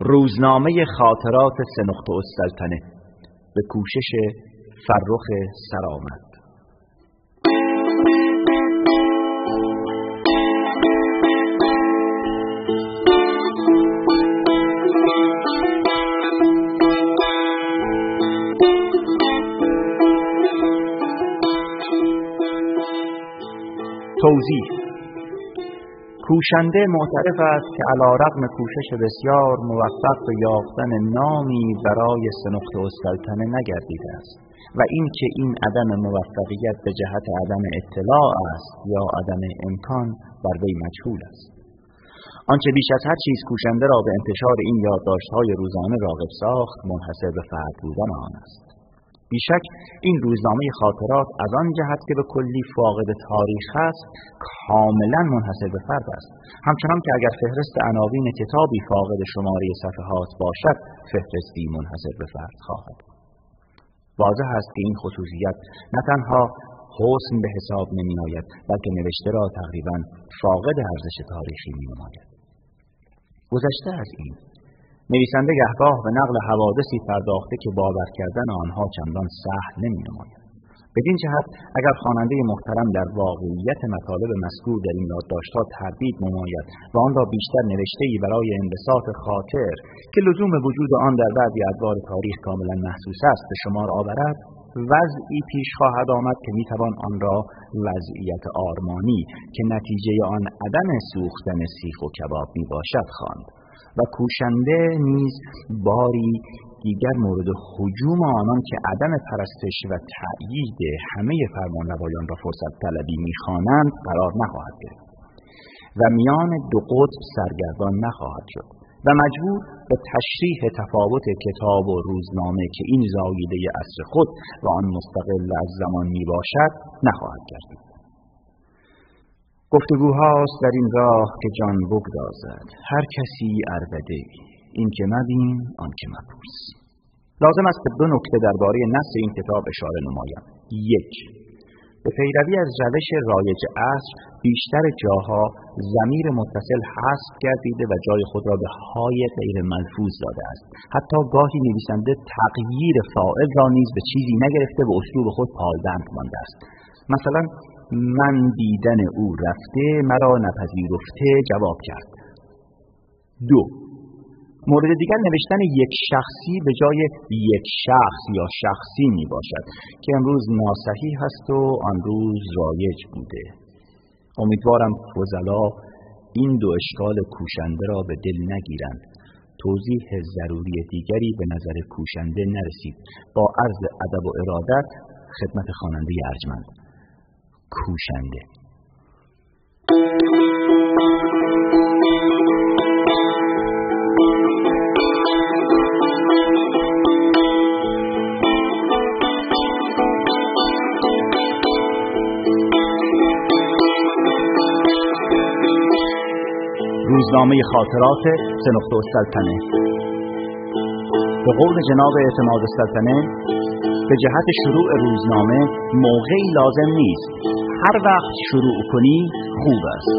روزنامه خاطرات سنخت السلطنه به کوشش فرخ سرآمد. توضیح کوشنده معترف است که علا رقم کوشش بسیار موفق به یافتن نامی برای سنخت السلطنه نگردیده است و اینکه این عدم موفقیت به جهت عدم اطلاع است یا عدم امکان بر وی مجهول است. آنچه بیش از هر چیز کوشنده را به انتشار این یادداشت‌های روزانه راغب ساخت منحصر به فرد بودن آن است. بیشک این روزنامه خاطرات از آن جهت که به کلی فاقد تاریخ است کاملا منحصر به فرد است. همچنان که اگر فهرست عناوین کتابی فاقد شماره صفحات باشد فهرستی منحصر به فرد خواهد واضح است که این خصوصیت نه تنها حسن به حساب نمی آید بلکه نوشته را تقریبا فاقد ارزش تاریخی می نماید گذشته از این نویسنده گهگاه به نقل حوادثی پرداخته که باور کردن آنها چندان سهل نمی نماید. بدین جهت اگر خواننده محترم در واقعیت مطالب مذکور در این یادداشتها تردید نماید و آن را بیشتر نوشته ای برای انبساط خاطر که لزوم وجود آن در بعضی ادوار تاریخ کاملا محسوس است به شمار آورد وضعی پیش خواهد آمد که می‌توان آن را وضعیت آرمانی که نتیجه آن عدم سوختن سیخ و کباب می باشد خواند و کوشنده نیز باری دیگر مورد حجوم آنان که عدم پرستش و تأیید همه فرمانروایان را فرصت طلبی می‌خوانند قرار نخواهد گرفت و میان دو قطب سرگردان نخواهد شد و مجبور به تشریح تفاوت کتاب و روزنامه که این زایده اصر خود و آن مستقل از زمان می باشد نخواهد گردید. گفتگوهاست در این راه که جان بگدازد. هر کسی اربده این که مبین آن که مپرس. لازم است به دو نکته درباره نص این کتاب اشاره نمایم. یک به پیروی از روش رایج عصر بیشتر جاها زمیر متصل حذف گردیده و جای خود را به های غیر ملفوظ داده است. حتی گاهی نویسنده تغییر فاعل را نیز به چیزی نگرفته و اسلوب خود پایبند مانده است. مثلا من دیدن او رفته مرا نپذیرفته جواب کرد. دو مورد دیگر نوشتن یک شخصی به جای یک شخص یا شخصی می باشد که امروز ناسحی هست و آن روز رایج بوده. امیدوارم فضلا این دو اشکال کوشنده را به دل نگیرند. توضیح ضروری دیگری به نظر کوشنده نرسید. با عرض ادب و ارادت خدمت خواننده ارجمند. کوشنده. روزنامه خاطرات سنخت السلطنه به قول جناب اعتماد السلطنه به جهت شروع روزنامه موقعی لازم نیست. هر وقت شروع کنی خوب است.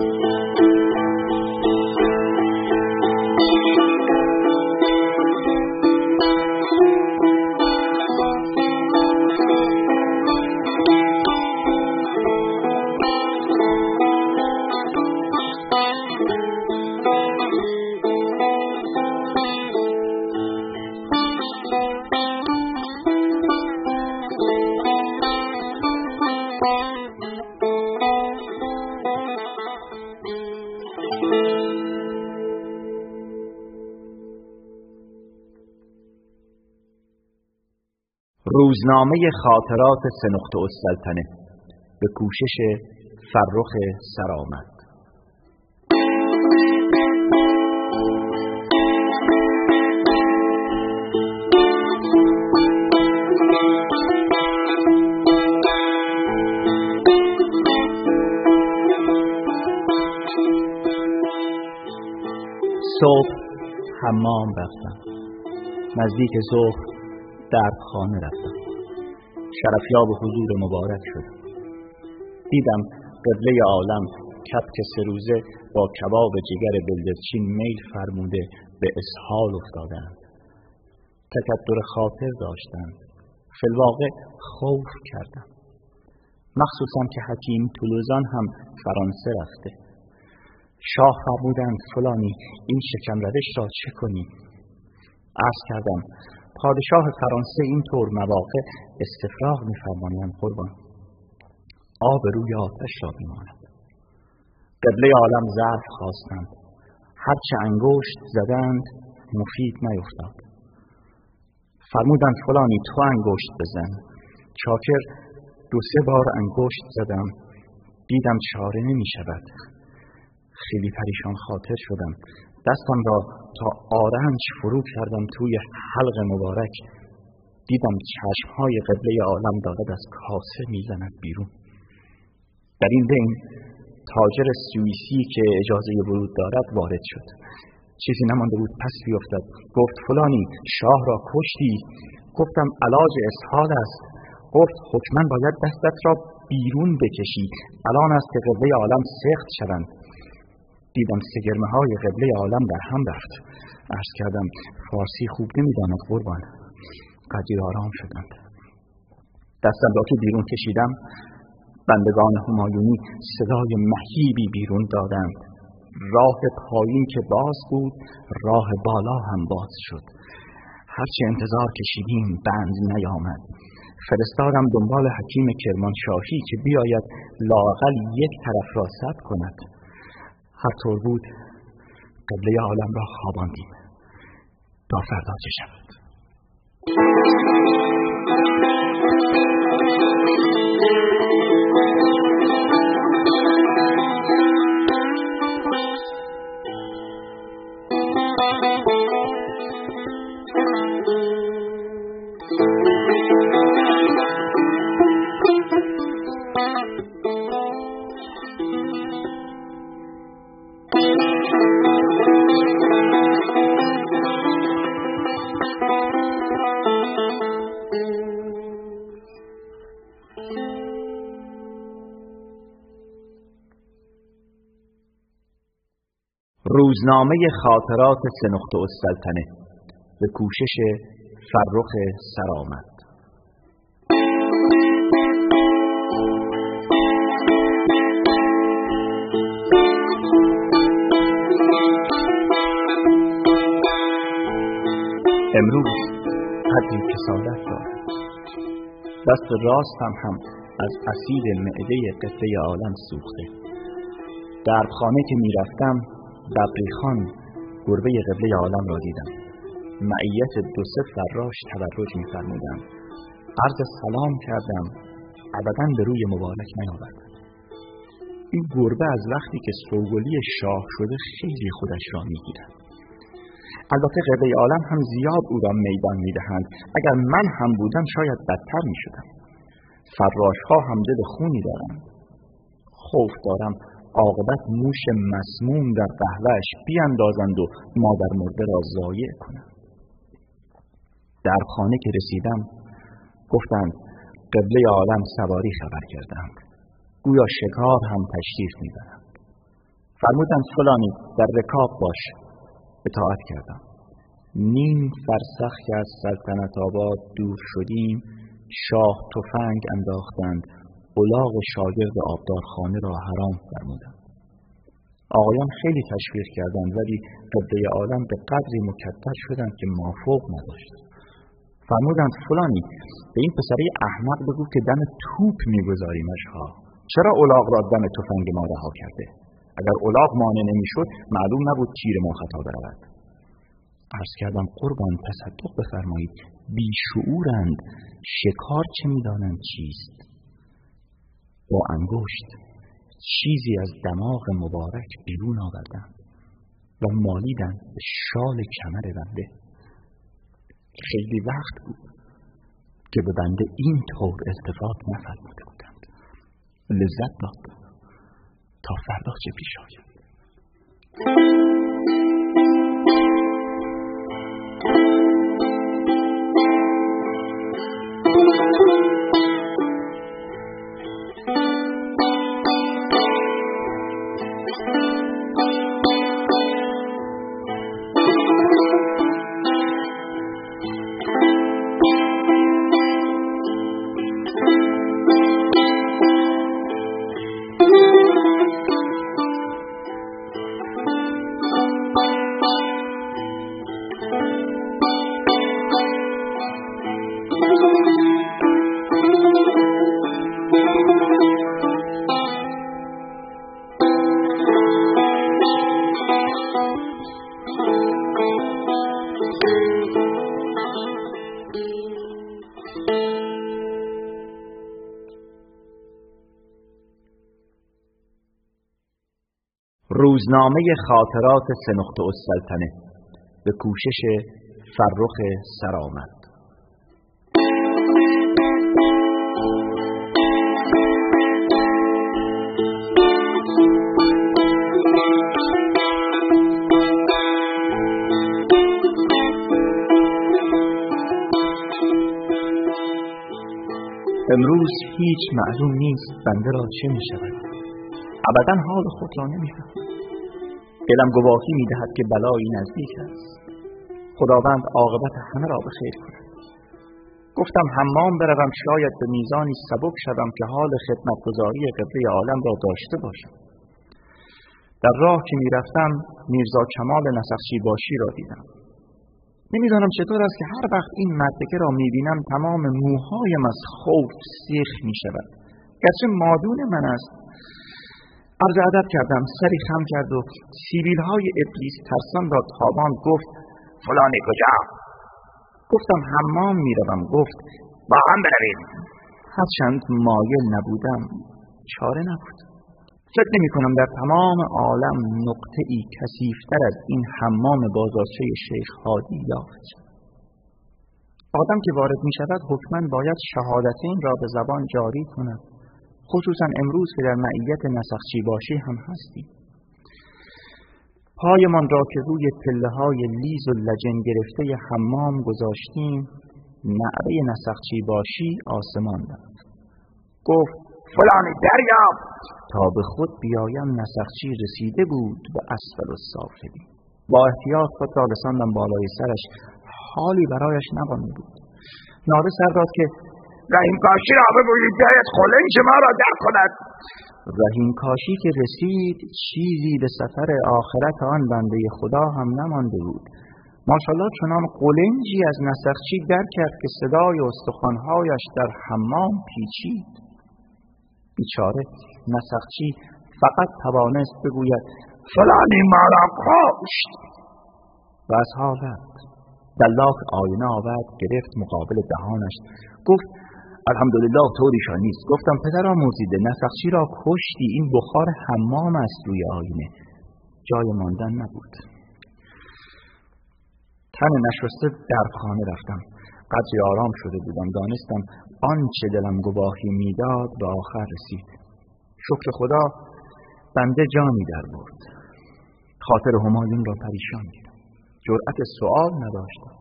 روزنامه خاطرات سنخت السلطنه به کوشش فرخ سرآمد. صبح حمام رفتم. نزدیک ظهر در خانه رفتم. شرفیاب حضور مبارک شد. دیدم قبله عالم کپک سه روزه با کباب جگر بلدرچین میل فرموده به اسحال افتادند. تکدر خاطر داشتند. فلواقع خوف کردم. مخصوصا که حکیم تولوزان هم فرانسه رفته. شاه فرمودند فلانی این شکم روش را چه کنی؟ عرض کردم پادشاه فرانسه اینطور مواقع استفراغ میفرمایند قربان. آب روی آتش را میماند. قبله عالم ظرف خواستند. هرچه انگشت زدند مفید نیفتاد. فرمودند فلانی تو انگشت بزن. چاکر دو سه بار انگشت زدم. دیدم چاره نمی شود خیلی پریشان خاطر شدم. دستم را تا آرنج فرو کردم توی حلق مبارک. دیدم چشمهای قبله عالم دارد از کاسه می‌زند بیرون. در این بین تاجر سوئیسی که اجازه ورود دارد وارد شد. چیزی نمانده بود پس بیفتد. گفت فلانی شاه را کشتی؟ گفتم علاج اسحال است. گفت حکما باید دستت را بیرون بکشی. الان است که قبله عالم سخت شوند. دیدم سگرمه های قبله عالم در هم رفت. ارز کردم فارسی خوب نمی‌داند قربان. قدری آرام شدند. دستم را که بیرون کشیدم. بندگان همایونی صدای مهیبی بیرون دادند. راه پایین که باز بود راه بالا هم باز شد. هرچه انتظار کشیدیم بند نیامد. فرستادم دنبال حکیم کرمانشاهی که بیاید لاقل یک طرف را سد کند. هر طور بود قبله عالم را خواباندیم. تا فردا چه شود؟ روزنامه خاطرات سنخت السلطنه به کوشش فرخ سرآمد امروز قدری کسالت دارد دست راستم هم از اسید معده قطعه عالم سوخته. در خانه که می‌رفتم ببریخان گربه قبله عالم را دیدم. معیت دو سه فراش تبرج میفرمودند. عرض سلام کردم. ابدا به روی مبارک نیاورد. این گربه از وقتی که سوگلی شاه شده خیلی خودش را می‌گیرد. البته قبله عالم هم زیاد او را میدان می‌دهند. اگر من هم بودم شاید بدتر می‌شدم. فراش ها هم دل خونی دارند. خوف دارم. عاقبت موش مسموم در قهوهش بیاندازند و مادر مرده را ضایع کنند. در خانه که رسیدم گفتند قبله عالم سواری خبر کردند گویا شکار هم تشریف می‌برند. فرمودند فلانی در رکاب باش. اطاعت کردم. نیم فرسخ که از سلطنت آباد دور شدیم شاه تفنگ انداختند الاغ شاگرد آبدارخانه را حرام فرمودند. آقایان خیلی تشویق کردند ولی قبله عالم به قدری مکدر شدند که مافوق نداشت فرمودند فلانی به این پسره احمق بگو که دم توپ میگذاریمش ها چرا الاغ را دم تفنگ ما رها کرده؟ اگر الاغ مانع نمی‌شد معلوم نبود تیر ما خطا برود. عرض کردم قربان تصدق بفرمایید بیشعورند شکار چه می‌دانند چیست؟ با انگشت چیزی از دماغ مبارک بیرون آوردند و مالیدن به شال کمر بنده خیلی وقت بود که به بنده این طور التفات نفرموده بودند. لذت داد تا فردا چه پیش آید. روزنامه خاطرات سنخت السلطنه به کوشش فرخ سرآمد. امروز هیچ معلوم نیست بنده را چه می شود ابدا حال خود را نمی دلم گواهی می دهد که بلایی نزدیک است. خداوند عاقبت همه را به خیر کند. گفتم حمام بروم شاید به میزانی سبک شوم که حال خدمتگزاری قبله عالم را داشته باشم. در راه که می‌رفتم میرزا کمال نسخشی باشی را دیدم. نمی‌دانم چطور است که هر وقت این مدرکه را می‌بینم تمام موهایم از خوف سیخ می‌شود. گرچه مادون من است عرض ادب کردم سری خم کرد و سیبیل های ابلیس ترسان را تابان گفت فلانی کجا؟ گفتم حمام می‌روم. گفت با هم برویم. هرچند مایل نبودم چاره نبود. فکر نمی کنم در تمام عالم نقطه ای کسیفتر از این حمام بازارچه شیخ هادی یافت. آدم که وارد می شود حکما باید شهادتین را به زبان جاری کند. خصوصا امروز که در معیت نسخچی باشی هم هستیم پایمان را که روی پله های لیز و لجن گرفته حمام گذاشتیم نعره نسخچی باشی آسمان داد. گفت فلانی دریاب تا به خود بیایم نسخچی رسیده بود به اسفل السافلی با احتیاط خود را بالای سرش. حالی برایش نبانده بود. ناده سر که رحیم کاشی را بگویید بیاید خلنج ما را در کند. رحیم کاشی که رسید چیزی به سفر آخرت آن بنده خدا هم نمانده بود. ماشاءالله چنان قلنجی از نسخچی در کرد که صدای استخوانهایش در حمام پیچید. بیچاره نسخچی فقط توانست بگوید فلانی ما را کشت و از حال رفت دلاک آینه آورد گرفت مقابل دهانش. گفت الحمدلله طوریشان نیست. گفتم پدر آمرزیده نسخچی را کشتی این بخار حمام است روی آینه. جای ماندن نبود. تن نشسته در خانه رفتم. قدری آرام شده بودم. دانستم آنچه دلم گواهی می‌داد به آخر رسید. شکر خدا بنده جانی در برد. خاطر همایون را پریشان دیدم جرأت سوال نداشتم.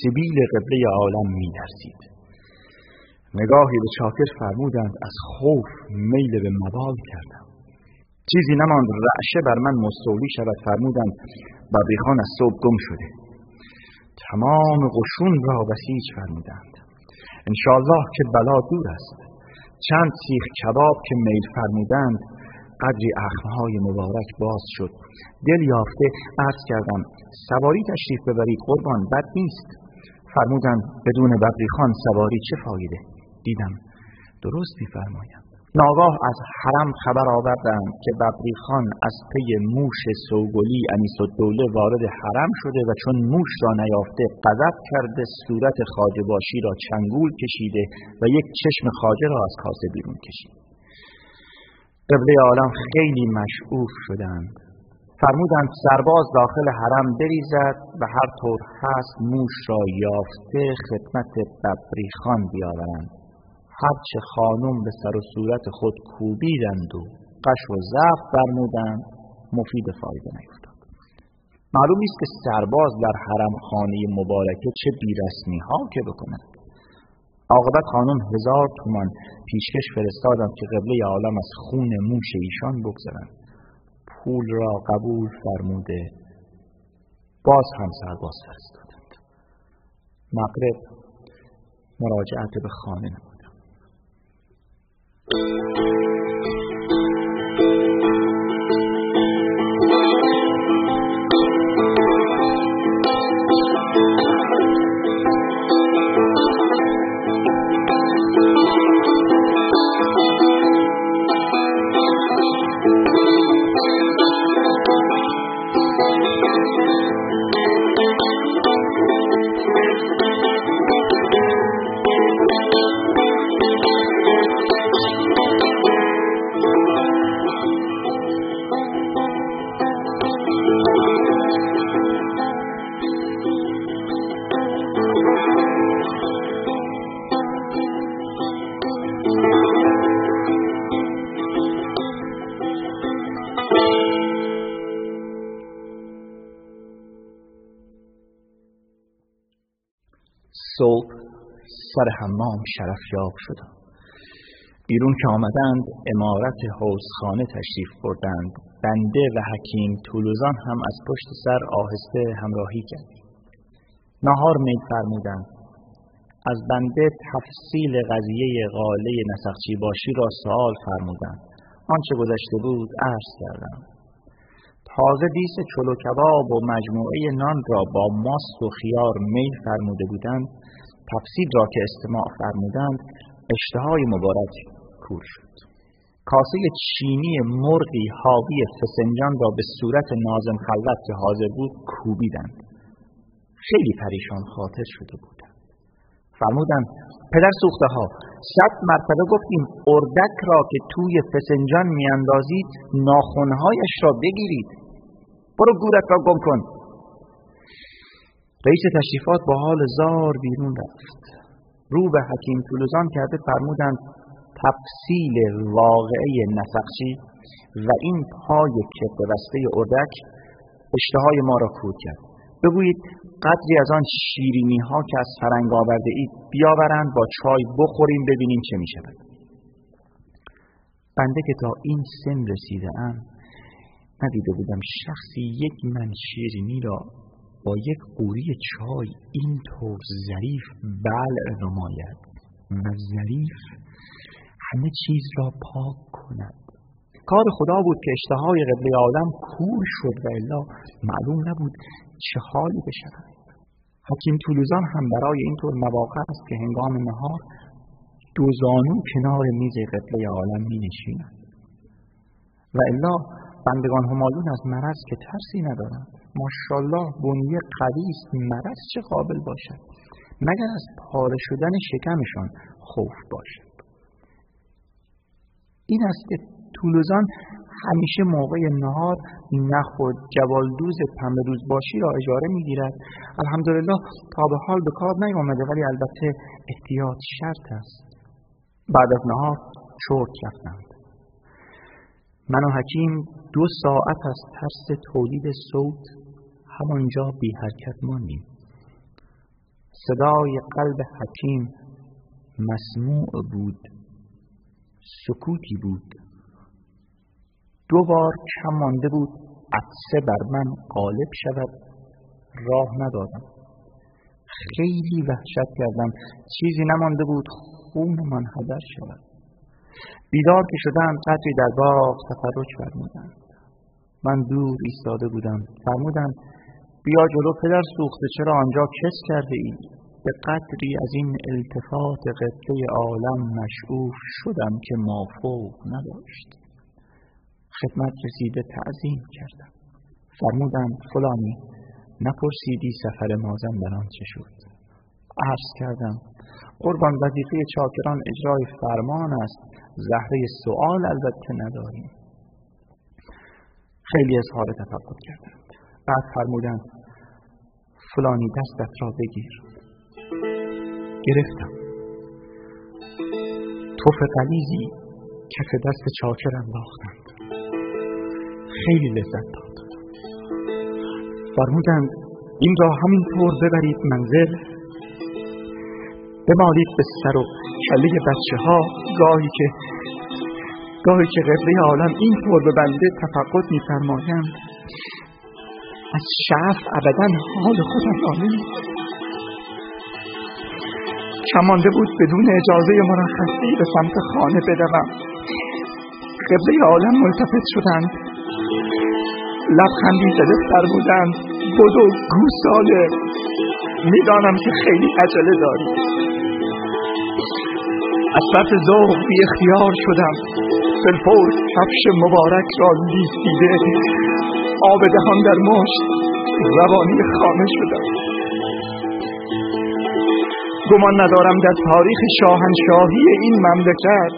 سبیل قبله عالم میدرسید نگاهی به چاکر فرمودند از خوف میل به مبال کردم. چیزی نماند رعشه بر من مستولی شود فرمودند ببریخان از صبح گم شده. تمام قشون را بسیج فرمودند. انشاءالله که بلا دور است. چند سیخ کباب که میل فرمودند قدری اخمهای مبارک باز شد. دل یافته عرض کردم سواری تشریف ببرید قربان بد نیست. فرمودند بدون ببریخان سواری چه فایده؟ دیدم. درست میفرمایند. ناگاه از حرم خبر آوردند که ببریخان از پی موش سوگلی انیس دوله وارد حرم شده و چون موش را نیافته قذب کرده صورت خاجه باشی را چنگول کشیده و یک چشم خاجه را از کاسه بیرون کشید. قبله عالم خیلی مشعوف شدند. فرمودند سرباز داخل حرم بریزد و هر طور هست موش را یافته خدمت ببریخان بیاورند. هرچه خانم به سر و صورت خود کوبیدند و قش و ضعف فرمودند. مفید فایده نیفتاد. معلوم نیست که سرباز در حرم خانه مبارکه چه بیرسمی ها که بکند. عاقبت خانم هزار تومان پیشکش فرستادند که قبله عالم از خون موش ایشان بگذرند پول را قبول فرموده. باز هم سرباز فرستادند. مغرب مراجعت به خانه نمود Thank you. سر حمام شرفیاب شدم. بیرون که آمدند امارت حوزخانه تشریف بردند. بنده و حکیم طولوزان هم از پشت سر آهسته همراهی کردیم. نهار می فرمودند. از بنده تفصیل قضیه غاله نسخچی باشی را سوال فرمودند. آنچه گذشته بود عرض کردم. تازه دیس چلو کباب و مجموعه نان را با ماست و خیار می فرموده بودند. تفصیل را که استماع فرمودند اشتهای مبارک کور شد. کاسه چینی مرغی حاوی فسنجان را به صورت نازم خلوت که حاضر بود کوبیدند. خیلی پریشان خاطر شده بودند. فرمودند پدر سوخته ها صد مرتبه گفتیم اردک را که توی فسنجان میاندازید ناخونهایش را بگیرید. برو گورت را گم کن. رئیس تشریفات با حال زار بیرون رفت. رو به حکیم طولوزان کرده فرمودند تفصیل واقعه نسخچی و این پای کف بسته اردک اشتهای ما را کود کرد. بگویید قدری از آن شیرینی ها که از فرنگ آورده اید بیاورند با چای بخوریم ببینیم چه می شود بنده که تا این سن رسیده ام ندیده بودم شخصی یک من شیرینی را با یک قوری چای اینطور ظریف بلع نماید. و ظریف همه چیز را پاک کند. کار خدا بود که اشتهای قبل آدم کور شد و الا معلوم نبود چه حالی بشود. حکیم طولوزان هم برای اینطور مواقع است که هنگام نهار دو زانو کنار میز قبله عالم می نشیند و الا بندگان همایون از مرض که ترسی ندارند. ماشاءالله بنیه قوی است. مرض چه قابل باشد؟ مگر از پاره شدن شکمشان خوف باشد؟ این است که طولوزان همیشه موقع نهار نخود جوالدوز پمروز باشی را اجاره می‌گیرد. الحمدلله تا به حال به کار نیامده ولی البته احتیاط شرط است. بعد از نهار چرت رفتند. من و حکیم دو ساعت از ترس تولید صوت همانجا بی حرکت ماندیم. صدای قلب حکیم مسموع بود سکوتی بود. دو بار کم مانده بود عطسه بر من غالب شود راه ندادم خیلی وحشت کردم. چیزی نمانده بود خونمان هدر شود. بیدار که شدم قدری در باغ تفرج فرمودند من دور ایستاده بودم. فرمودند بیا جلو پدر سوخته چرا آنجا کس کرده ای؟ به قدری از این التفات قبله عالم مشعوف شدم که مافوق نداشت خدمت رسیده تعظیم کردم. فرمودم فلانی نپرسیدی سفر مازن در آن چه شد؟ عرض کردم قربان وظیفه چاکران اجرای فرمان است. زهره سوال البته نداریم. خیلی اظهار تفکر کردند بعد فرمودند فلانی دستت را بگیر. گرفتم. توف قلیزی کف دست چاکر انداختند خیلی لذت داد. فرمودند این را همینطور ببرید منزل. بمالید به سر و کله بچه ها گاهی که گاهی که قبله عالم اینطور به بنده تفقد میفرمایند. از شعف ابدا حال خودم را کمانده بود بدون اجازه مرخصی به سمت خانه بدوم قبله عالم ملتفت شدند. لبخندی زده بودند. بدو گوساله. می‌دانم که خیلی عجله داری. از صرف ذوق بی شدم. فلفور کفش مبارک را لیسیده. آب دهان در مشت روانی خانه شدم گمان ندارم در تاریخ شاهنشاهی این مملکت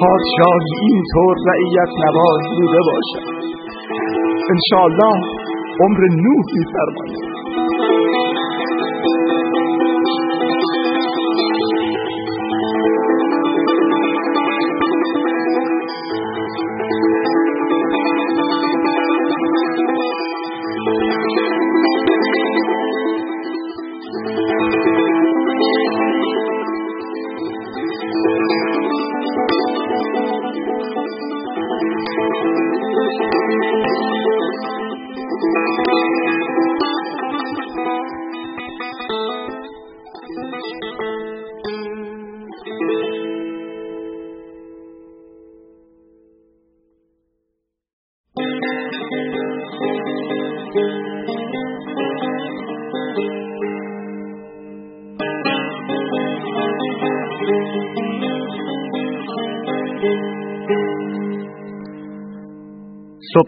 پادشاهی اینطور رعیت نواز بوده باشد. انشاءالله عمر نوح میفرماید.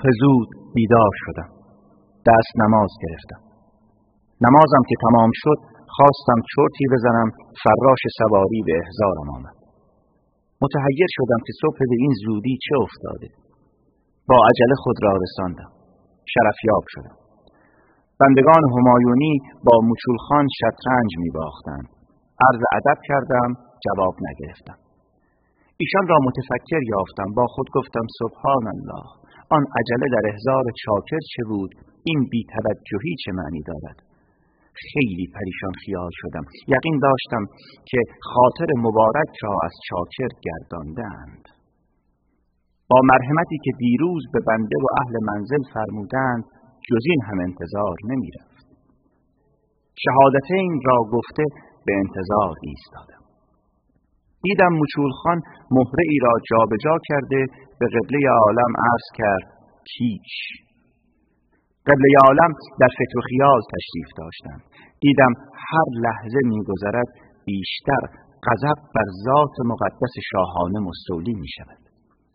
صبح زود بیدار شدم. دست نماز گرفتم. نمازم که تمام شد خواستم چرتی بزنم فراش سواری به احزارم آمد. متحیر شدم که صبح به این زودی چه افتاده. با عجله خود را رساندم. شرفیاب شدم. بندگان همایونی با مچولخان شطرنج می باختند عرض ادب کردم جواب نگرفتم. ایشان را متفکر یافتم. با خود گفتم سبحان الله. آن عجله در احزار چاکر چه بود؟ این بیتوجهی چه معنی دارد؟ خیلی پریشان خیال شدم. یقین داشتم که خاطر مبارک را از چاکر گرداندند. با مرحمتی که دیروز به بنده و اهل منزل فرمودند جز این هم انتظار نمی رفت شهادتین را گفته به انتظار ایستادم. دیدم مچولخان مهره ای را جابجا کرده به قبله عالم عرض کرد کیش؟ قبله عالم در فکر و خیال تشریف داشتند دیدم هر لحظه میگذرد بیشتر غضب بر ذات مقدس شاهانه مستولی می شود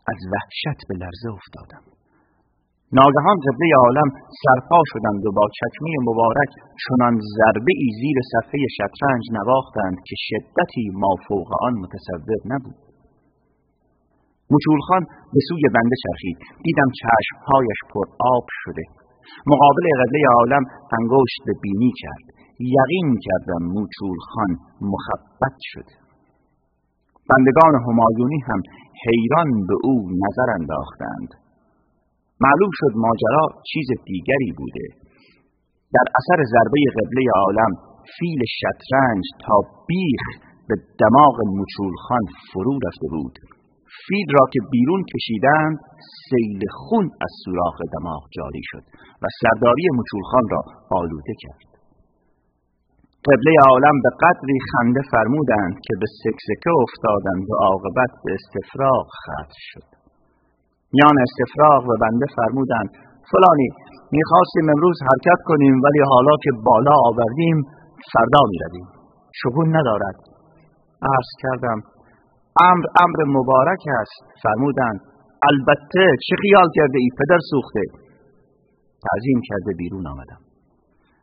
از وحشت به لرزه افتادم. ناگهان قبله عالم سرپا شدند و با چکمه مبارک چنان ضربه ای زیر صفحه شطرنج نواختند که شدتی ما فوق آن متصور نبود. مچولخان به سوی بنده چرخید. دیدم چشمهایش پر آب شده. مقابل قبله عالم انگشت به بینی کرد. یقین کردم موچولخان مخبت شد بندگان همایونی هم حیران به او نظر انداختند. معلوم شد ماجرا چیز دیگری بوده. در اثر ضربه قبله عالم فیل شطرنج تا بیخ به دماغ مچولخان فرو رفته بود. فیل را که بیرون کشیدند سیل خون از سوراخ دماغ جاری شد و سرداری مچولخان را آلوده کرد. قبله عالم به قدری خنده فرمودند که به سکسکه افتادند و عاقبت به استفراغ ختم شد. میان استفراغ و بنده فرمودند فلانی می‌خواستیم امروز حرکت کنیم ولی حالا که بالا آوردیم فردا می‌رویم. شگون ندارد. عرض کردم امر امر مبارک است. فرمودند البته چه خیال کرده ای پدر سوخته. تعظیم کرده بیرون آمدم.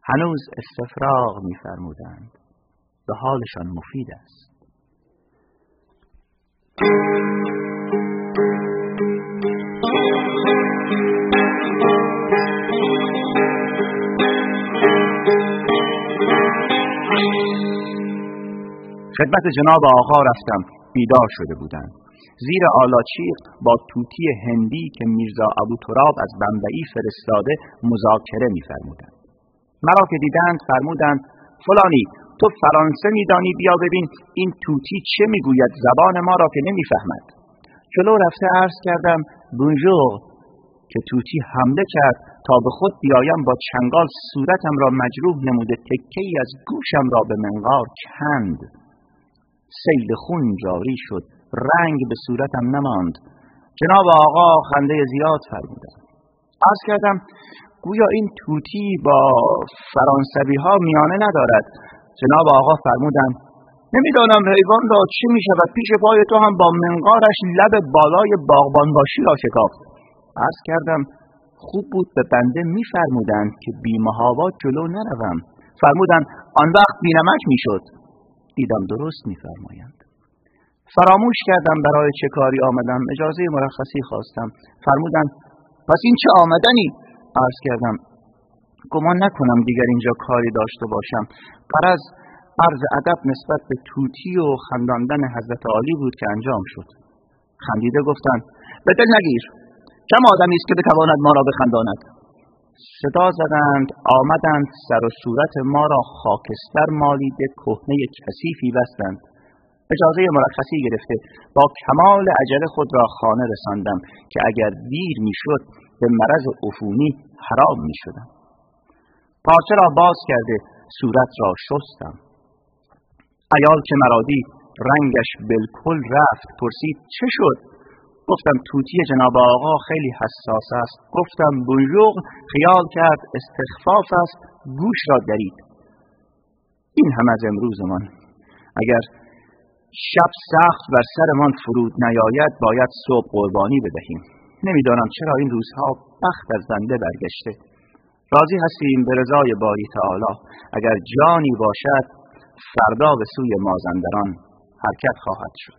هنوز استفراغ میفرمودند. به حالشان مفید است. خدمت جناب آقا رفتم. بیدار شده بودند زیر آلاچیق با توتی هندی که میرزا ابو تراب از بمبئی فرستاده مذاکره میفرمودند. مرا که دیدند فرمودند فلانی تو فرانسه میدانی؟ بیا ببین این توتی چه می‌گوید؟ زبان ما را که نمی‌فهمد. جلو رفته عرض کردم بونژور. که توتی حمله کرد تا به خود بیایم با چنگال صورتم را مجروح نموده تکه ای از گوشم را به منقار کند. سیل خون جاری شد. رنگ به صورتم نماند. جناب آقا خنده زیاد فرمودن از کردم گویا این توتی با فرانسوی ها میانه ندارد؟ جناب آقا فرمودن نمی‌دانم حیوان را چی می شود پیش پای تو هم با منقارش لب بالای باغبان باشی را شکافت عرض کردم خوب بود به بنده میفرمودند که بیمهابات جلو نروم. فرمودند آن وقت بینمک می‌شد. دیدم درست میفرمایند. فراموش کردم برای چه کاری آمدم. اجازه مرخصی خواستم. فرمودند پس این چه آمدنی؟ عرض کردم گمان نکنم دیگر اینجا کاری داشته باشم. قرض عرض ادب نسبت به توتی و خنداندن حضرت عالی بود که انجام شد. خندیده گفتند به دل نگیر. کم آدمی است که بتواند ما را بخنداند. صدا زدند آمدند سر و صورت ما را خاکستر مالیده کهنه کثیفی بستند. اجازه مرخصی گرفته با کمال عجله خود را خانه رساندم که اگر دیر می‌شد به مرض عفونی حرام می شدم پارچه را باز کرده صورت را شستم. ایال که مرادی رنگش بالکل رفت پرسید چه شد؟ گفتم توتی جناب آقا خیلی حساس است. گفتم بونژور خیال کرد استخفاف است گوش را درید. این هم از امروزمان. اگر شب سخت بر سرمان فرود نیاید باید صبح قربانی بدهیم. نمی‌دانم چرا این روزها بخت از بنده برگشته. راضی هستیم به رضای باری تعالی. اگر جانی باشد فردا به سوی مازندران حرکت خواهد شد.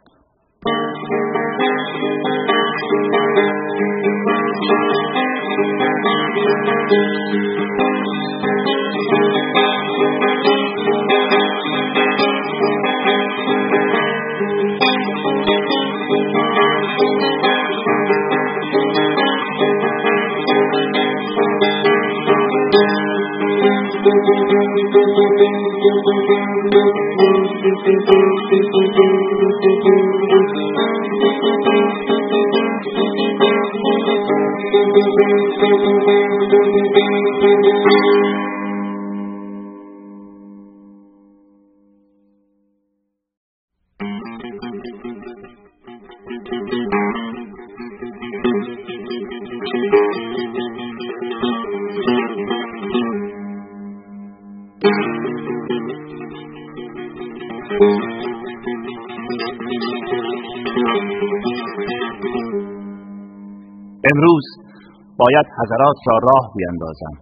باید حضرات را راه بیندازم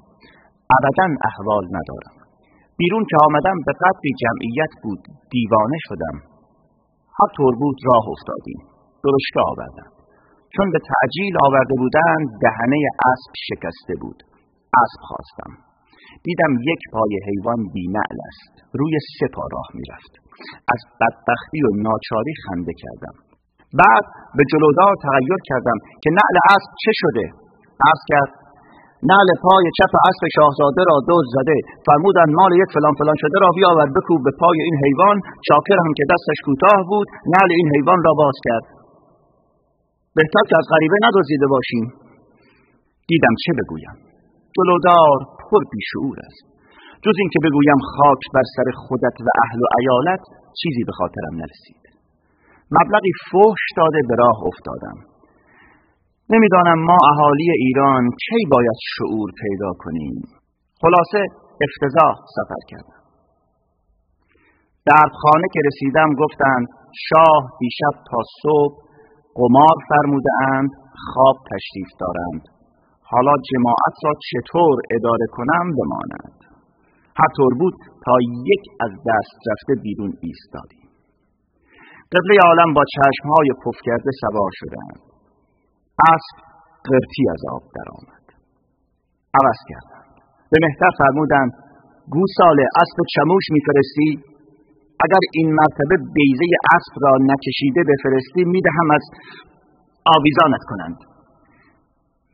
ابدا احوال ندارم. بیرون که آمدم به قدری جمعیت بود دیوانه شدم. هر بود راه افتادیم. درشکه آوردم. چون به تعجیل آورده بودند دهنه اسب شکسته بود. اسب خواستم. دیدم یک پای حیوان بینعل است. روی سه پا راه می‌رفت. از بدبختی و ناچاری خنده کردم. بعد به جلودار تغییر کردم که نعل اسب چه شده؟ عرض کرد نعل پای چپ اسب شاهزاده را دوز زده فرمودن مال یک فلان فلان شده را بیاور بکوب به پای این حیوان چاکر هم که دستش کوتاه بود نعل این حیوان را باز کرد. بهتر که از غریبه ندوزیده باشیم. دیدم چه بگویم. جلودار پر بیشعور است. جز اینکه بگویم خاک بر سر خودت و اهل و ایالت چیزی به خاطرم نرسید. مبلغی فحش داده به راه افتادم. نمی‌دانم ما اهالی ایران کی باید شعور پیدا کنیم. خلاصه افتضاح سفر کردم. در خانه که رسیدم گفتند شاه دیشب تا صبح قمار فرموده اند خواب تشریف دارند. حالا جماعت را چطور اداره کنم بماند. هر بود تا یک از دست رفته بیرون ایستادیم. قبله عالم با چشمهای پف کرده سوار شدند. اسب قرتی از آب درآمد. عوض کردند. به مهتر فرمودند گوساله اسب چموش میفرستی؟ اگر این مرتبه بیزه اسب را نکشیده بفرستی می‌دهم از آویزانت کنند.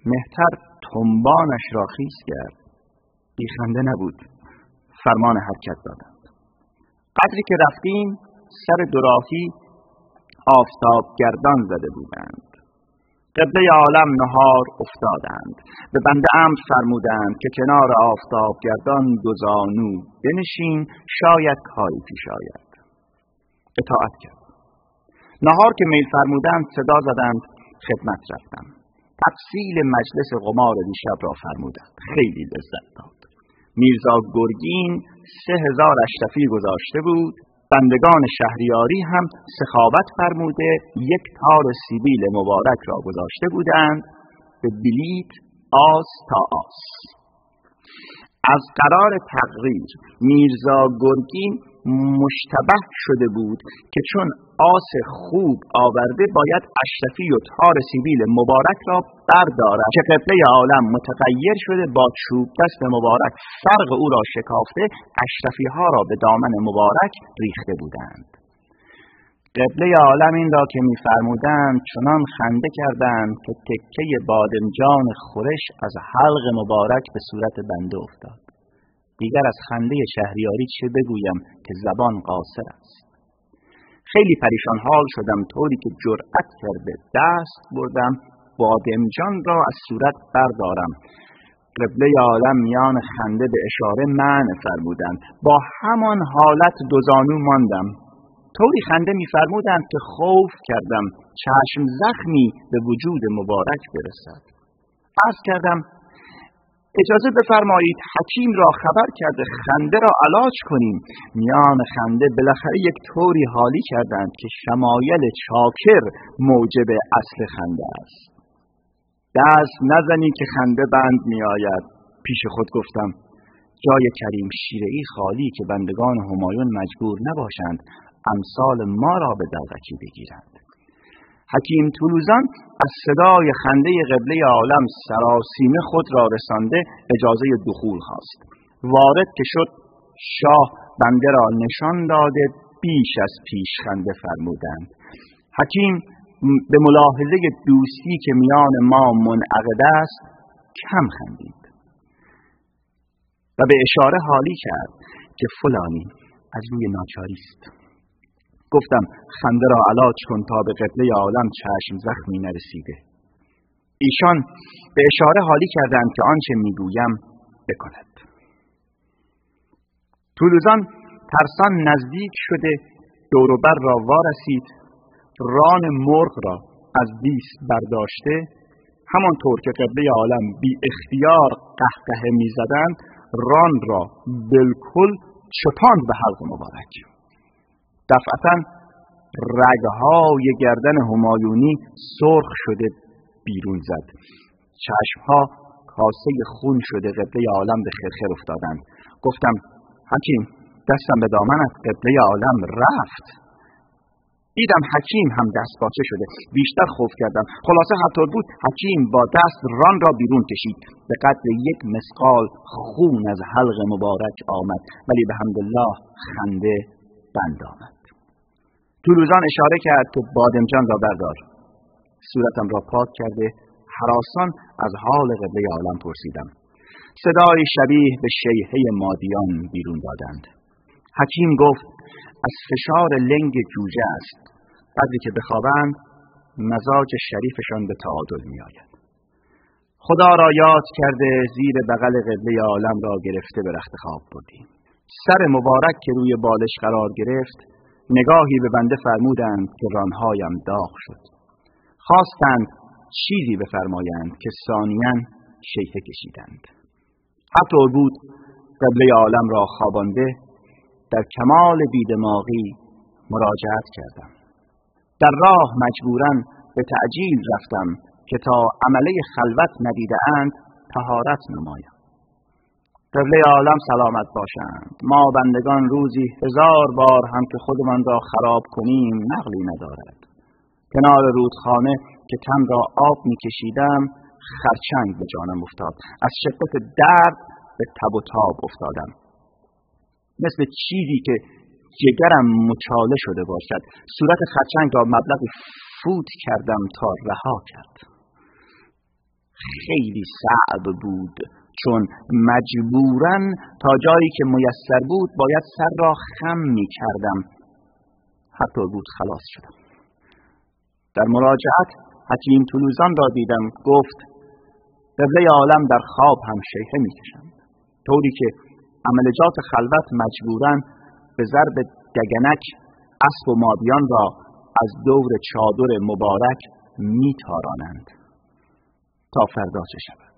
مهتر تنبانش را خیز کرد. بیخنده نبود. فرمان حرکت دادند. قدری که رفتیم سر دراهی آفتاب گردان زده بودند. قبله عالم نهار افتادند. به بنده امر فرمودند که کنار آفتاب گردان دوزانو بنشین شاید کاری پیش آید. اطاعت کرد. نهار که میل فرمودند صدا زدند خدمت رفتم. تفصیل مجلس قمار دیشب را فرمودند. خیلی لذت داد. میرزا گرگین سه هزار اشرفی گذاشته بود. بندگان شهریاری هم سخاوت فرموده یک تار سیبیل مبارک را گذاشته بودند به بلیت آس تا آس. از قرار تقریر میرزا گرگین مشتبه شده بود که چون آس خوب آورده باید اشرفی و تار سیبیل مبارک را بردارد که قبله عالم متغیر شده با چوب دست مبارک. فرق او را شکافته اشرفی ها را به دامن مبارک ریخته بودند. قبله عالم این را که میفرمودند چنان خنده کردند که تکه بادمجان خورش از حلق مبارک به صورت بنده افتاد. دیگر از خنده شهریاری چه بگویم که زبان قاصر است. خیلی پریشان حال شدم طوری که جرأت کرده دست بردم بادمجان را از صورت بردارم. قبله عالم میان خنده به اشاره من فرمودند. با همان حالت دوزانو ماندم. طوری خنده میفرمودند که خوف کردم. چشم زخمی به وجود مبارک برسد. عرض کردم اجازه بفرمایید حکیم را خبر کرده خنده را علاج کنیم. میان خنده بالاخره یک طوری حالی کردند که شمایل چاکر موجب اصل خنده است. دست نزنی که خنده بند می آید پیش خود گفتم جای کریم شیره ای خالی که بندگان همایون مجبور نباشند امثال ما را به دلغکی بگیرند. حکیم طولوزان از صدای خنده قبله عالم سراسیمه خود را رسانده اجازه دخول خواست. وارد که شد شاه بنده را نشان داده بیش از پیش خنده فرمودند. حکیم به ملاحظه دوستی که میان ما منعقد است کم خندید و به اشاره حالی کرد که فلانی از روی ناچاری است. گفتم خنده را علاج کن تا به قبله عالم چشم زخمی نرسیده. ایشان به اشاره حالی کردند که آنچه می‌گویم بکند. طولوزان ترسان نزدیک شده دوروبر را وارسید ران مرغ را از دیس برداشته همانطور که قبله عالم بی اختیار قهقه می‌زدند ران را بالکل چپاند به حلق مبارک. دفعتا رگهای گردن همایونی سرخ شده بیرون زد. چشمها کاسه خون شده قبله عالم به خرخر افتادند. گفتم حکیم دستم به دامنت. قبله عالم رفت. دیدم حکیم هم دست باچه شده. بیشتر خوف کردم. خلاصه حتی بود حکیم با دست ران را بیرون کشید. به قدر یک مسقال خون از حلق مبارک آمد. ولی به حمدالله خنده بند آمد. طولوزان اشاره کرد که بادمجان را بردار. صورتم را پاک کرده حراسان از حال قبله عالم پرسیدم. صدای شبیه به شیهه مادیان بیرون دادند. حکیم گفت از فشار لنگ جوجه است. قدری که بخوابند مزاج شریفشان به تعادل می آید. خدا را یاد کرده زیر بغل قبله عالم را گرفته به رخت خواب بردیم. سر مبارک که روی بالش قرار گرفت نگاهی به بنده فرمودند که رانهایم داغ شد. خواستند چیزی بفرمایند که ثانیا شیطه کشیدند. حتی بود قبله عالم را خوابانده در کمال بیدماغی مراجعت کردم. در راه مجبورا به تعجیل رفتم که تا عمله خلوت ندیده اند تهارت نمایم. قبله عالم سلامت باشند ما بندگان روزی هزار بار هم که خودمان را خراب کنیم نقلی ندارد. کنار رودخانه که تن را آب میکشیدم خرچنگ به جانم افتاد. از شدت درد به تب و تاب افتادم. مثل چیزی که جگرم مچاله شده باشد. صورت خرچنگ را مبلغ فوت کردم تا رها کرد. خیلی صعب بود. چون مجبورا تا جایی که میسر بود باید سر را خم می کردم حتی بود خلاص شدم. در مراجعت حکیم طولوزان را دیدم. گفت قبله عالم در خواب هم شیخه می کشند طوری که عملجات خلوت مجبورا به ضرب دگنک اسب و مادیان را از دور چادر مبارک میتارانند. تا فردا شود؟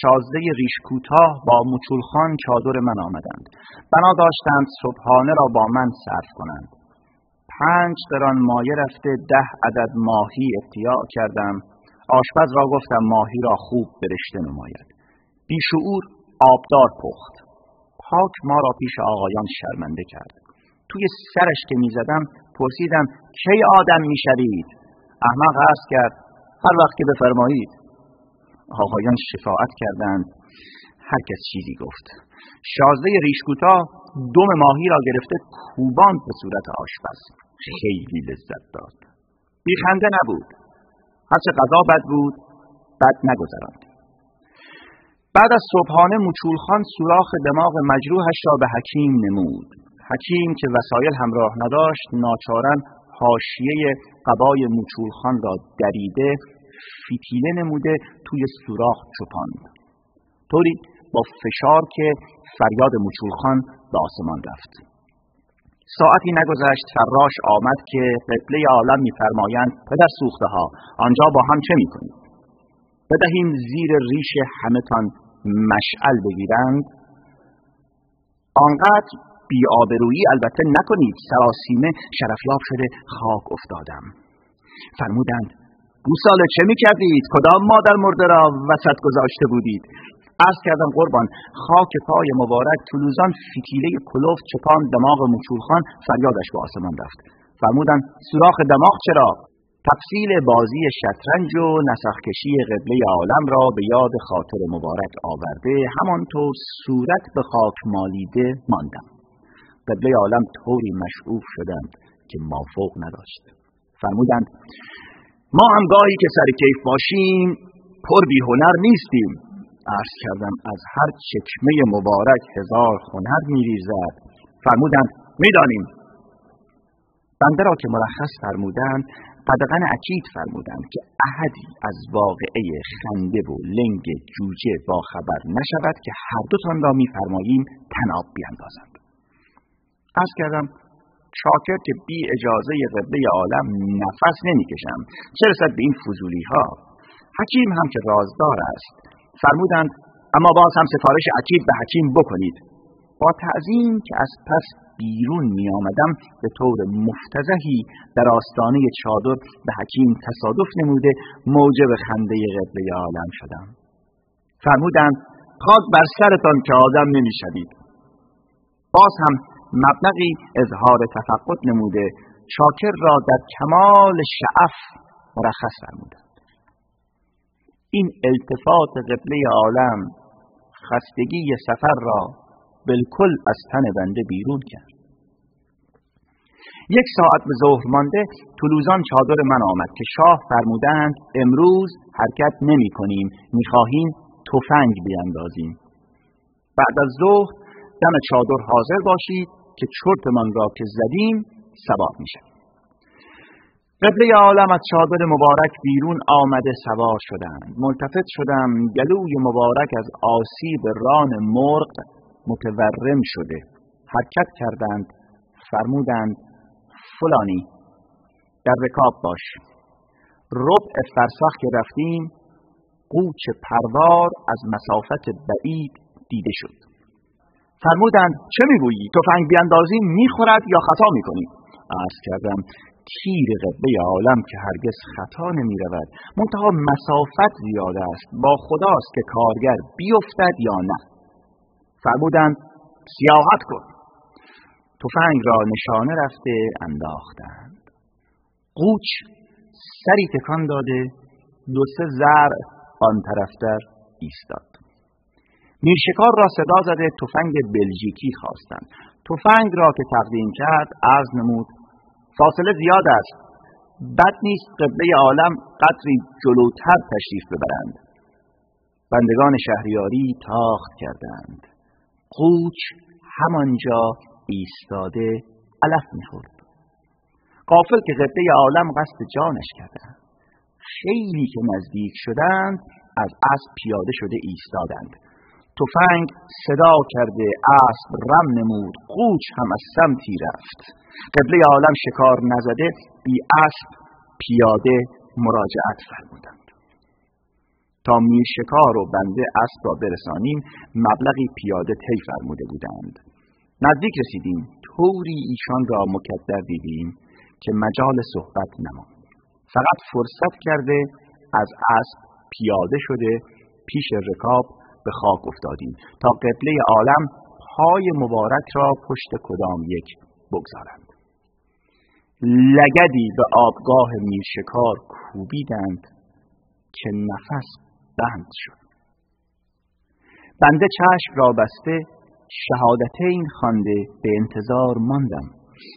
شازده ریش کوتاه با مچولخان چادر من آمدند. بنا داشتند صبحانه را با من صرف کنند. پنج قران مایه رفته ده عدد ماهی ابتیاع کردم. آشپز را گفتم ماهی را خوب برشته نماید. بیشعور آبدار پخت. پاک ما را پیش آقایان شرمنده کرد. توی سرش که می‌زدم پرسیدم کی آدم می‌شوید؟ احمق عرض کرد هر وقت که بفرمایید. آقایان شفاعت کردند. هر کس چیزی گفت. شازده ریشکوتا دم ماهی را گرفته کوبان به صورت آشپز. خیلی لذت داد. بیخنده نبود. هرچه غذا بد بود بد نگذراند. بعد از صبحانه مچولخان سوراخ دماغ مجروحش را به حکیم نمود. حکیم که وسایل همراه نداشت ناچارن حاشیه قبای مچولخان را دریده فیتیله نموده توی سوراخ چپاند طوری با فشار که فریاد مچولخان به آسمان رفت. ساعتی نگذشت فراش آمد که قبله عالم میفرمایند پدر سوخته ها آنجا با هم چه می‌کنید بدهیم زیر ریش همتان مشعل بگیرند. آنقدر بیآبرویی البته نکنید سراسیمه شرفیاب شده خاک افتادم. فرمودند گوساله چه می‌کردید؟ کدام مادر مرده را وسط گذاشته بودید؟ عرض کردم قربان. خاک پای مبارک طلوزان فتیله کلوف چپان دماغ مچولخان فریادش به آسمان رفت. فرمودن سوراخ دماغ چرا؟ تفصیل بازی شطرنج و نسخکشی قبله عالم را به یاد خاطر مبارک آورده. همانطور صورت به خاک مالیده ماندم. قبله عالم طوری مشعوف شدند که مافوق نداشت. فرمودند ما هم گاهی که سر کیف باشیم پر بی هنر نیستیم. عرض کردم از هر چکمه مبارک هزار هنر میریزد فرمودند می‌دانیم. بنده را که مرخص فرمودند قدغن عکید فرمودند که احدی از واقعه خنده و لنگ جوجه با خبر نشود که هر دوتان را میفرماییم تناب بیاندازند از کردم شاکر که بی اجازه قبله عالم نفس نمی‌کشم چه رسد به این فضولی ها حکیم هم که رازدار است فرمودند اما باز هم سفارش عکید به حکیم بکنید با تعظیم که از پس بیرون می آمدم به طور مفتزهی در آستانه چادر به حکیم تصادف نموده موجب خنده قبله عالم شدم فرمودند خاک بر سرتان که آدم نمی‌شوید باز هم مبلغی اظهار تفقد نموده. شاکر را در کمال شعف مرخص فرمودند. این التفات قبله عالم خستگی سفر را بالکل از تن بنده بیرون کرد. یک ساعت به ظهر مانده طلوزان چادر من آمد که شاه فرمودند امروز حرکت نمی کنیم می خواهیم تفنگ بیاندازیم. بعد از ظهر دم چادر حاضر باشید که چرتمان را که زدیم سوار میشه. قبله عالم از چادر مبارک بیرون آمده سوار شدند. ملتفت شدم گلوی مبارک از آسیب ران مرغ متورم شده. حرکت کردند فرمودند فلانی در رکاب باش. ربع فرسخ که رفتیم قوچ پروار از مسافت بعید دیده شد. فرمودند چه می‌گویی؟ تفنگ بیاندازی می‌خورد یا خطا می‌کنی؟ عرض کردم تیر قبه عالم که هرگز خطا نمی رود منتها مسافت زیاد است. با خداست که کارگر بیفتد یا نه. فرمودند سیاحت کن. تفنگ را نشانه رفته انداختند. قوچ سری تکان داده دو سه زر آن طرفتر ایستاد. میرشکار را صدا زده تفنگ بلژیکی خواستند. تفنگ را که تقدیم کرد عرض نمود فاصله زیاد است. بد نیست قبله عالم قدری جلوتر تشریف ببرند. بندگان شهریاری تاخت کردند. قوچ همانجا ایستاده علف می‌خورد. قافل که قبله عالم قصد جانش کردند خیلی که نزدیک شدند از اسب پیاده شده ایستادند. تفنگ صدا کرده اسب رم نمود قوچ هم از سمتی رفت. قبله عالم شکار نزده بی اسب پیاده مراجعت فرمودند. تا میر شکار و بنده اسب را برسانیم مبلغی پیاده طی فرموده بودند. نزدیک رسیدیم طوری ایشان را مکدر دیدیم که مجال صحبت نماند. فقط فرصت کرده از اسب پیاده شده پیش رکاب به خاک افتادیم تا قبله عالم پای مبارک را پشت کدام یک بگذارند. لگدی به آبگاه میرشکار کوبیدند که نفس بند شد. بنده چشم را بسته شهادتین خوانده به انتظار ماندم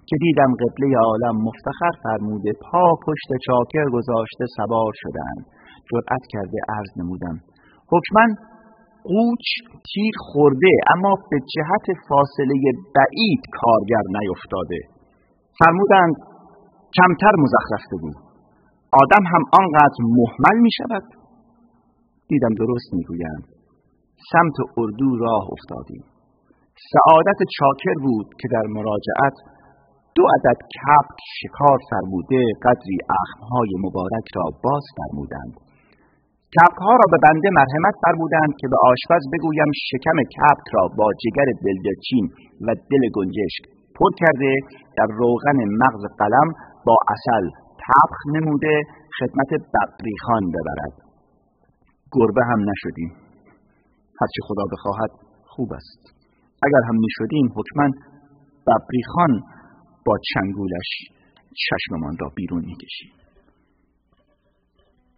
که دیدم قبله عالم مفتخر فرموده پا پشت چاکر گذاشته سوار شدند جرأت کرده عرض نمودم. حکمن قوچ تیر خورده اما به جهت فاصله بعید کارگر نیفتاده. فرمودند کمتر مزخرفته بود آدم هم آنقدر محمل می شود دیدم درست می‌گویند. سمت اردو راه افتادیم. سعادت چاکر بود که در مراجعت دو عدد کپک شکار فرموده قدری اخمهای مبارک را باز فرمودند. کپکها را به بنده مرحمت فرمودند که به آشپز بگویم شکم کپک را با جگر دلدرچین و دل گنجشک پر کرده در روغن مغز قلم با اصل تبخ نموده خدمت ببریخان ببرد. گربه هم نشدیم. هرچی خدا بخواهد خوب است. اگر هم می‌شدیم حکما ببریخان با چنگولش چشممان را بیرون می‌کشید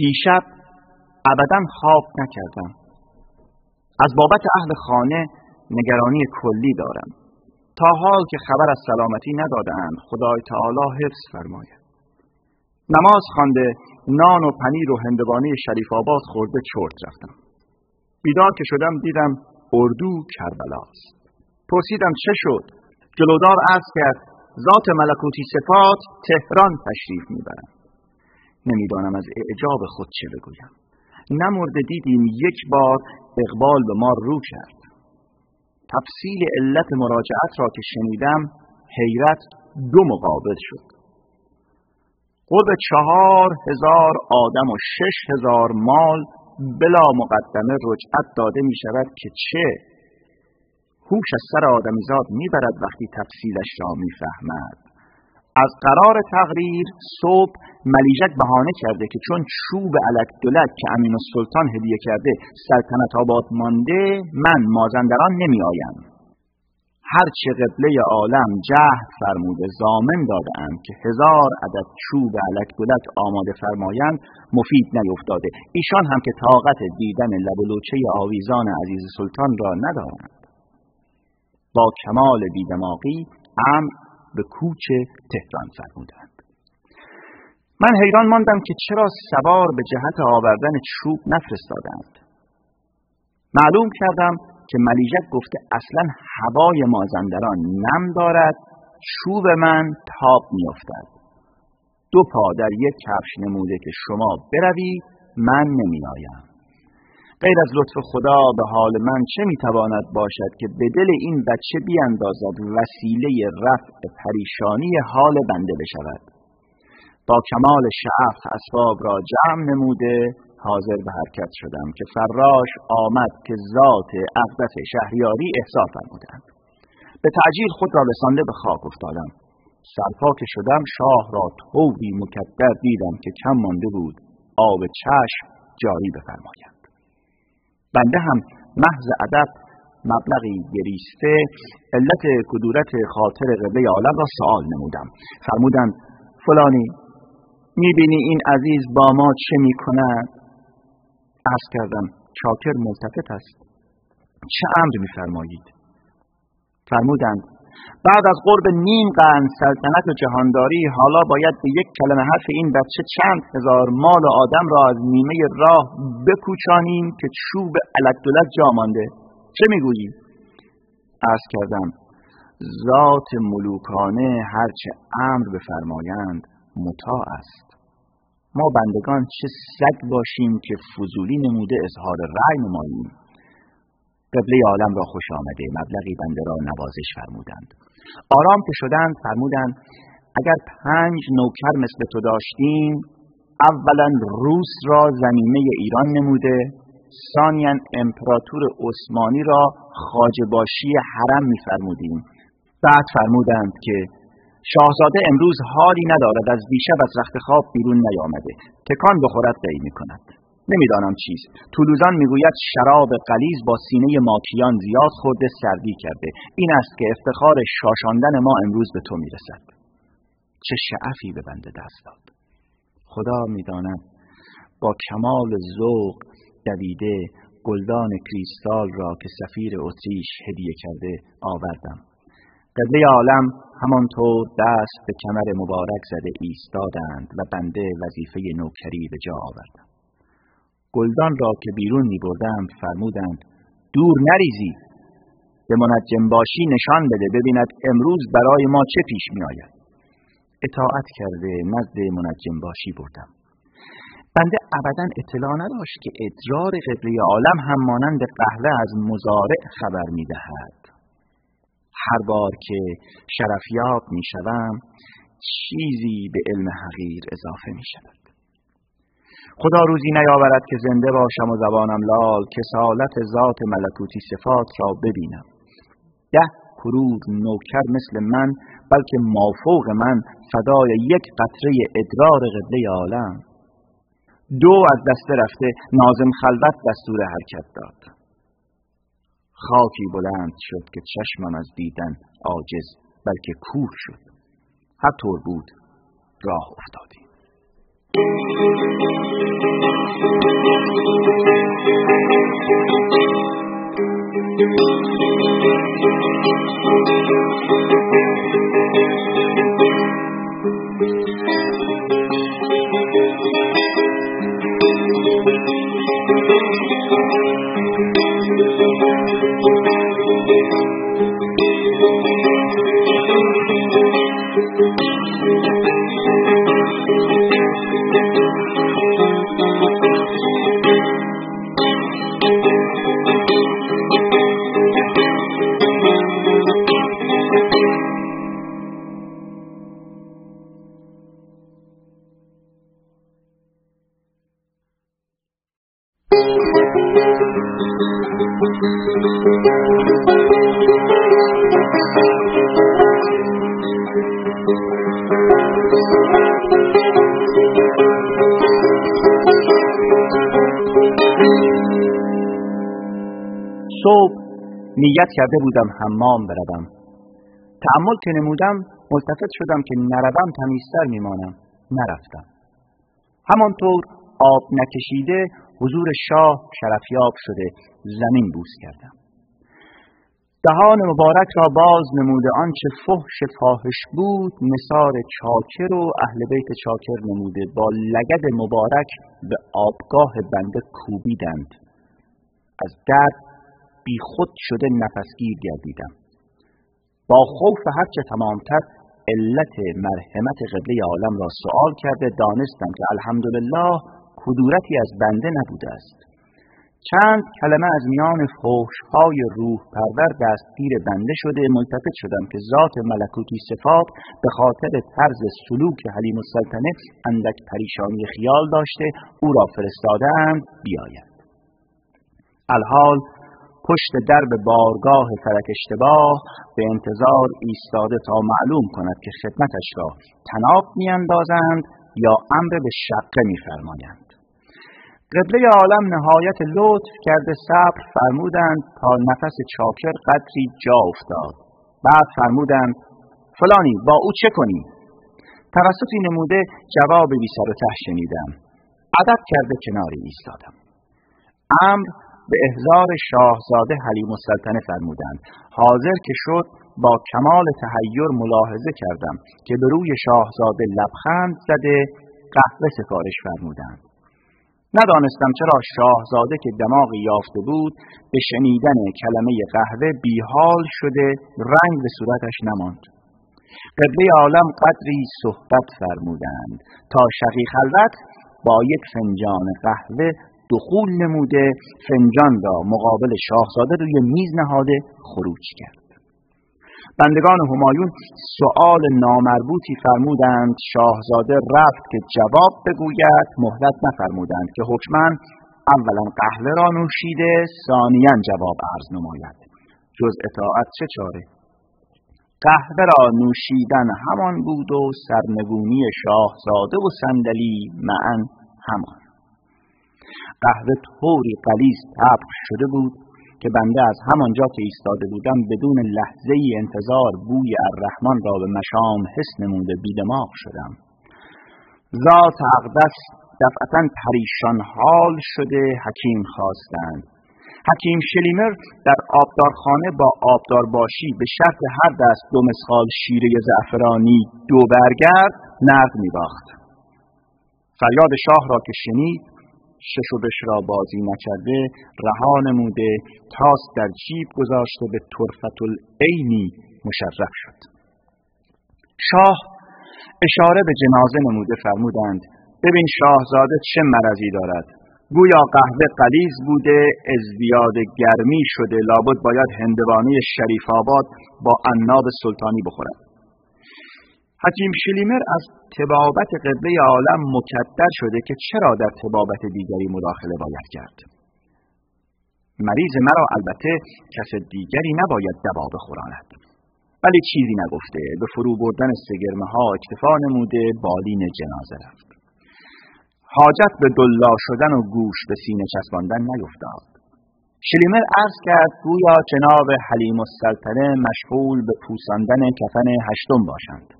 دیشب ابدا خواب نکردم. از بابت اهل خانه نگرانی کلی دارم. تا حال که خبر از سلامتی ندادند خدای تعالی حفظ فرماید. نماز خوانده نان و پنیر و هندوانه شریف آباد خورده چرت رفتم. بیدار که شدم دیدم اردو کربلاست پرسیدم چه شد؟ جلودار عرض کرد ذات ملکوتی صفات تهران تشریف می‌برند نمی‌دانم از اعجاب خود چه بگویم. نمرده دیدیم یک بار اقبال به ما رو کرد. تفصیل علت مراجعت را که شنیدم حیرت دو مقابل شد. قرب چهار هزار آدم و شش هزار مال بلا مقدمه رجعت داده می شود که چه؟ هوش از سر آدمیزاد می‌برد وقتی تفصیلش را می‌فهمد. از قرار تقریر صبح ملیجک بهانه کرده که چون چوب علک دولت که امین السلطان هدیه کرده سلطنت آباد مانده من مازندران نمی آیم هرچه قبله عالم جهد فرموده زامن دادم که هزار عدد چوب علک دولت آماده فرمایند مفید نیفتاده. ایشان هم که طاقت دیدن لب آویزان عزیز سلطان را ندارند. با کمال بیدماغی امر به کوچ تهران فرمودند. من حیران ماندم که چرا سوار به جهت آوردن چوب نفرستادند. معلوم کردم که ملیجک گفته اصلا هوای مازندران نم دارد چوب من تاب میافتد. دو پا در یک کفش نموده که شما بروید من نمیآیم. غیر از لطف خدا به حال من چه می‌تواند باشد که به دل این بچه بیاندازد وسیله رفع پریشانی حال بنده بشود؟ با کمال شعف اسباب را جمع نموده حاضر به حرکت شدم که فراش آمد که ذات اقدس شهریاری احضار فرمودند. به تعجیل خود را رسانده به خاک افتادم. سرپا که شدم شاه را طوری مکدر دیدم که کم مانده بود آب چشم جاری بفرماید. بنده هم محض ادب مبلغی گریسته علت کدورت خاطر قبله عالم را سوال نمودم. فرمودند فلانی می‌بینی این عزیز با ما چه می‌کند؟ از کردم چاکر ملتفت است. چه امر میفرمایید؟ فرمودند بعد از قرب نیم قرن سلطنت و جهانداری حالا باید به یک کلمه حرف این بچه چند هزار مال آدم را از نیمه راه بکوچانیم که چوب علدولت جا مانده. چه می‌گویی؟ ارز کردم ذات ملوکانه هرچه امر بفرمایند مطاع است. ما بندگان چه سگ باشیم که فضولی نموده اظهار رأی نماییم. قبله عالم را خوش آمده. مبلغی بنده را نوازش فرمودند. آرام که شدند فرمودند اگر پنج نوکر مثل تو داشتیم اولا روس را زمینه ایران نموده ثانیا امپراتور عثمانی را خاجباشی حرم میفرمودیم. بعد فرمودند که شاهزاده امروز حالی ندارد از دیشب از رخت خواب بیرون نیامده. تکان بخورد قی می کند نمی‌دانم چیست. طولوزان می‌گوید شراب قلیز با سینه ماکیان زیاد خورده سردی کرده. این است که افتخار شاشاندن ما امروز به تو می‌رسد. چه شعفی به بنده دست داد. خدا می‌داند با کمال ذوق دویده گلدان کریستال را که سفیر اتریش هدیه کرده آوردم. قبله عالم همانطور دست به کمر مبارک زده ایستادند و بنده وظیفه نوکری به جا آوردم. گلدان را که بیرون می بردم فرمودند دور نریزی. به منجم باشی نشان بده ببیند امروز برای ما چه پیش می آید اطاعت کرده نزد منجم باشی بردم. بنده ابدا اطلاع نداشت که ادرار قبله عالم هم مانند قهوه از مزارع خبر می دهد هر بار که شرفیاب می شوم چیزی به علم حقیر اضافه می شود خدا روزی نیاورد که زنده باشم و زبانم لال که سالت ذات ملکوتی صفات را ببینم. ده کرور نوکر مثل من بلکه مافوق من فدای یک قطره ادرار قبله عالم. دو از دسته رفته نازم خلوت دستور حرکت داد. خاکی بلند شد که چشمم از دیدن عاجز بلکه کور شد. هر طور بود راه افتادیم. نیت کرده بودم حمام بروم. تعمل که نمودم ملتفت شدم که نروم تمیزتر میمانم. نرفتم. همانطور آب نکشیده حضور شاه شرفیاب شده. زمین بوس کردم. دهان مبارک را باز نموده. آنچه فحش فاحش بود نصار چاکر و اهل بیت چاکر نموده. با لگد مبارک به آبگاه بنده کوبیدند. از درد بی خود شده نفسگیر گردیدم. با خوف هرچه تمامتر علت مرحمت قبله عالم را سوال کرده دانستم که الحمدلله کدورتی از بنده نبوده است. چند کلمه از میان های روح پرور دستگیر بنده شده ملتفت شدم که ذات ملکوتی صفات به خاطر طرز سلوک حلیم السلطنه اندک پریشانی خیال داشته او را فرستادهاند بیاید. الحال پشت درب بارگاه فلک اشتباه به انتظار ایستاده تا معلوم کند که خدمتش را تناب میاندازند یا امر به شقه میفرمایند. قبله عالم نهایت لطف کرده صبر فرمودند تا نفس چاکر قدری جا افتاد. بعد فرمودند فلانی با او چه کنی؟ توسطی نموده جواب بی سر و ته شنیدم. ادب کرده کناری ایستادم. امر به احضار شاهزاده حلیم السلطنه فرمودند. حاضر که شد با کمال تهیر ملاحظه کردم که به روی شاهزاده لبخند زده قهوه سفارش فرمودند. ندانستم چرا شاهزاده که دماغی یافته بود به شنیدن کلمه قهوه بیحال شده رنگ به صورتش نماند. قبله عالم قدری صحبت فرمودند تا شقی خلوت با یک فنجان قهوه دخول نموده فنجان را مقابل شاهزاده روی میز نهاده خروج کرد. بندگان همایون سؤال نامربوطی فرمودند. شاهزاده رفت که جواب بگوید. مهلت نفرمودند که حکمن اولا قهوه را نوشیده ثانیا جواب عرض نماید. جز اطاعت چه چاره؟ قهوه را نوشیدن همان بود و سرنگونی شاهزاده و صندلی معا همان. قهوه طوری قلیز تبخ شده بود که بنده از همانجا که ایستاده بودم بدون لحظه ای انتظار بوی الرحمن را به مشام حس نموده بیدماغ شدم. ذات اقدس دفعتا پریشان حال شده حکیم خواستند. حکیم شلیمر در آبدارخانه با آبدار باشی به شرط هر دست دو مسخال شیره زعفرانی دو برگرد نرد میباخت. فریاد شاه را که شنید شش و بش را بازی نکرده رها نموده تاس در جیب گذاشته به طرفت العینی مشرف شد. شاه اشاره به جنازه نموده فرمودند ببین شاهزاده چه مرضی دارد. گویا قهوه قلیز بوده ازدیاد گرمی شده لابد باید هندوانه شریف آباد با عناب سلطانی بخورد. حکیم شلیمر از تبابت قبله عالم مکدر شده که چرا در تبابت دیگری مداخله باید کرد. مریض مرا البته کس دیگری نباید دوا بخوراند. ولی چیزی نگفته به فرو بردن سگرمه ها اکتفا نموده بالین جنازه رفت. حاجت به دلا شدن و گوش به سینه چسباندن نیفتاد. شلیمر عرض کرد گویا جناب حلیم السلطنه مشغول به پوساندن کفن هشتم باشند.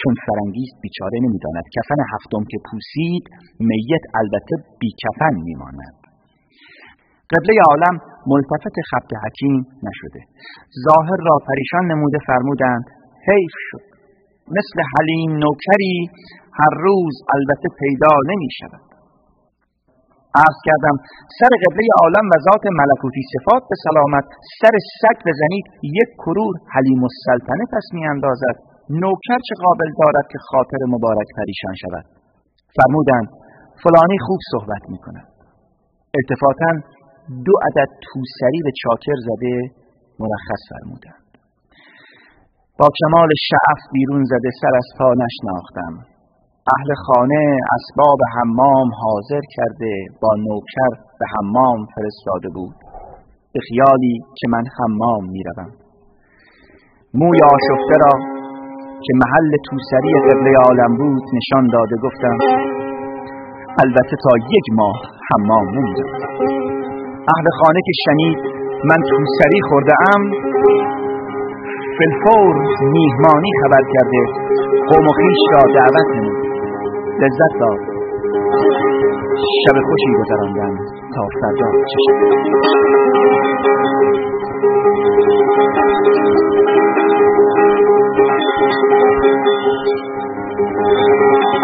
چون فرنگیست بیچاره نمی‌داند. کفن هفتم که پوسید میت البته بی کفن میماند. قبله عالم ملتفت خبت حکیم نشده. ظاهر را پریشان نموده فرمودند حیف شد مثل حلیم نوکری هر روز البته پیدا نمی شود عرض کردم سر قبله عالم و ذات ملکوتی صفات به سلامت سر سگ بزنید یک کرور حلیم السلطنه پس می اندازد. نوکر چه قابل دارد که خاطر مبارک پریشان شود؟ فرمودند فلانی خوب صحبت می کند التفاتا دو عدد توسری به چاکر زده مرخص فرمودند. با کمال شعف بیرون زده سر از پا نشناختم. اهل خانه اسباب حمام حاضر کرده با نوکر به حمام فرستاده بود. به خیالی که من حمام می‌روم. موی آشفته را که محل توسری قبله عالم بود نشان داده گفتم البته تا یک ماه حمام موندم اهل خانه که شنید من توسری خورده ام فلفور میهمانی خبر کرده قوم و را دعوت نمود. لذت داد. شب خوشی گذراندم تا فردا چشم Thank you.